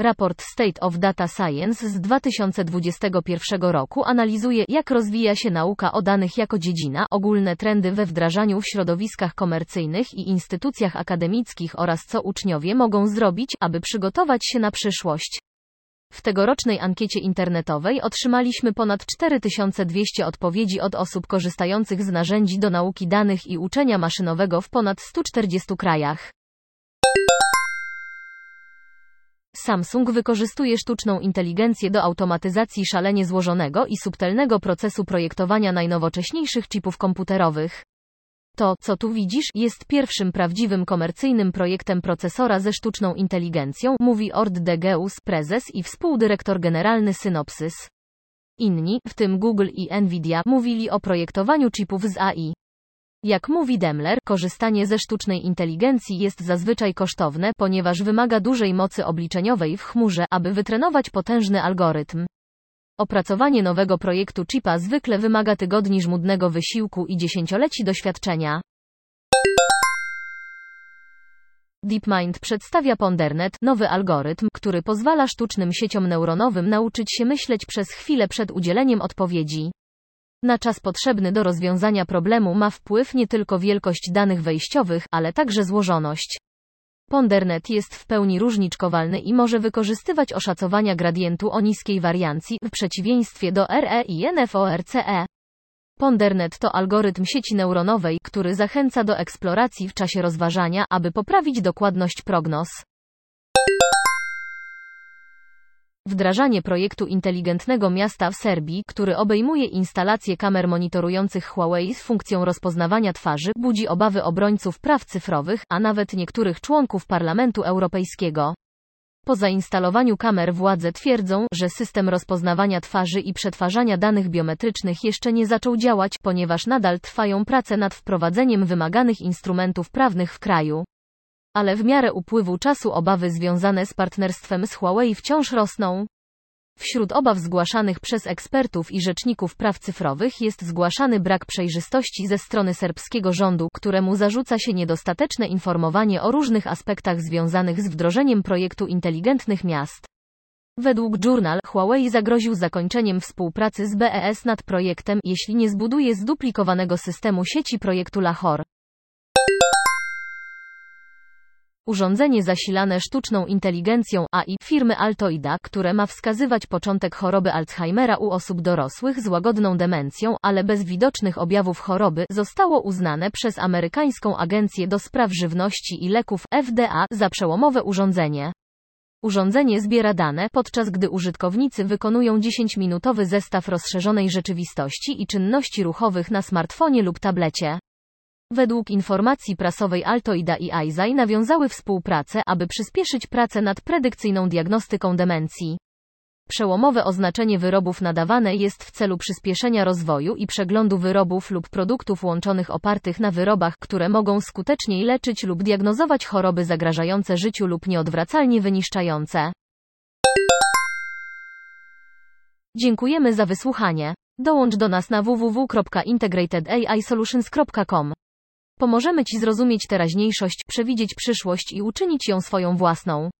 Raport State of Data Science z 2021 roku analizuje, jak rozwija się nauka o danych jako dziedzina, ogólne trendy we wdrażaniu w środowiskach komercyjnych i instytucjach akademickich oraz co uczniowie mogą zrobić, aby przygotować się na przyszłość. W tegorocznej ankiecie internetowej otrzymaliśmy ponad 4200 odpowiedzi od osób korzystających z narzędzi do nauki danych i uczenia maszynowego w ponad 140 krajach. Samsung wykorzystuje sztuczną inteligencję do automatyzacji szalenie złożonego i subtelnego procesu projektowania najnowocześniejszych chipów komputerowych. To, co tu widzisz, jest pierwszym prawdziwym komercyjnym projektem procesora ze sztuczną inteligencją, mówi Ord de Geus, prezes i współdyrektor generalny Synopsys. Inni, w tym Google i Nvidia, mówili o projektowaniu chipów z AI. Jak mówi Demler, korzystanie ze sztucznej inteligencji jest zazwyczaj kosztowne, ponieważ wymaga dużej mocy obliczeniowej w chmurze, aby wytrenować potężny algorytm. Opracowanie nowego projektu chipa zwykle wymaga tygodni żmudnego wysiłku i dziesięcioleci doświadczenia. DeepMind przedstawia PonderNet, nowy algorytm, który pozwala sztucznym sieciom neuronowym nauczyć się myśleć przez chwilę przed udzieleniem odpowiedzi. Na czas potrzebny do rozwiązania problemu ma wpływ nie tylko wielkość danych wejściowych, ale także złożoność. PonderNet jest w pełni różniczkowalny i może wykorzystywać oszacowania gradientu o niskiej wariancji, w przeciwieństwie do RE i NFORCE. PonderNet to algorytm sieci neuronowej, który zachęca do eksploracji w czasie rozważania, aby poprawić dokładność prognoz. Wdrażanie projektu inteligentnego miasta w Serbii, który obejmuje instalację kamer monitorujących Huawei z funkcją rozpoznawania twarzy, budzi obawy obrońców praw cyfrowych, a nawet niektórych członków Parlamentu Europejskiego. Po zainstalowaniu kamer władze twierdzą, że system rozpoznawania twarzy i przetwarzania danych biometrycznych jeszcze nie zaczął działać, ponieważ nadal trwają prace nad wprowadzeniem wymaganych instrumentów prawnych w kraju. Ale w miarę upływu czasu obawy związane z partnerstwem z Huawei wciąż rosną. Wśród obaw zgłaszanych przez ekspertów i rzeczników praw cyfrowych jest zgłaszany brak przejrzystości ze strony serbskiego rządu, któremu zarzuca się niedostateczne informowanie o różnych aspektach związanych z wdrożeniem projektu inteligentnych miast. Według Journal, Huawei zagroził zakończeniem współpracy z BES nad projektem, jeśli nie zbuduje zduplikowanego systemu sieci projektu Lahore. Urządzenie zasilane sztuczną inteligencją AI firmy Altoida, które ma wskazywać początek choroby Alzheimera u osób dorosłych z łagodną demencją, ale bez widocznych objawów choroby, zostało uznane przez amerykańską Agencję do Spraw Żywności i Leków FDA za przełomowe urządzenie. Urządzenie zbiera dane, podczas gdy użytkownicy wykonują 10-minutowy zestaw rozszerzonej rzeczywistości i czynności ruchowych na smartfonie lub tablecie. Według informacji prasowej Altoida i Aizai nawiązały współpracę, aby przyspieszyć pracę nad predykcyjną diagnostyką demencji. Przełomowe oznaczenie wyrobów nadawane jest w celu przyspieszenia rozwoju i przeglądu wyrobów lub produktów łączonych opartych na wyrobach, które mogą skuteczniej leczyć lub diagnozować choroby zagrażające życiu lub nieodwracalnie wyniszczające. Dziękujemy za wysłuchanie. Dołącz do nas na www.integratedAIsolutions.com. Pomożemy Ci zrozumieć teraźniejszość, przewidzieć przyszłość i uczynić ją swoją własną.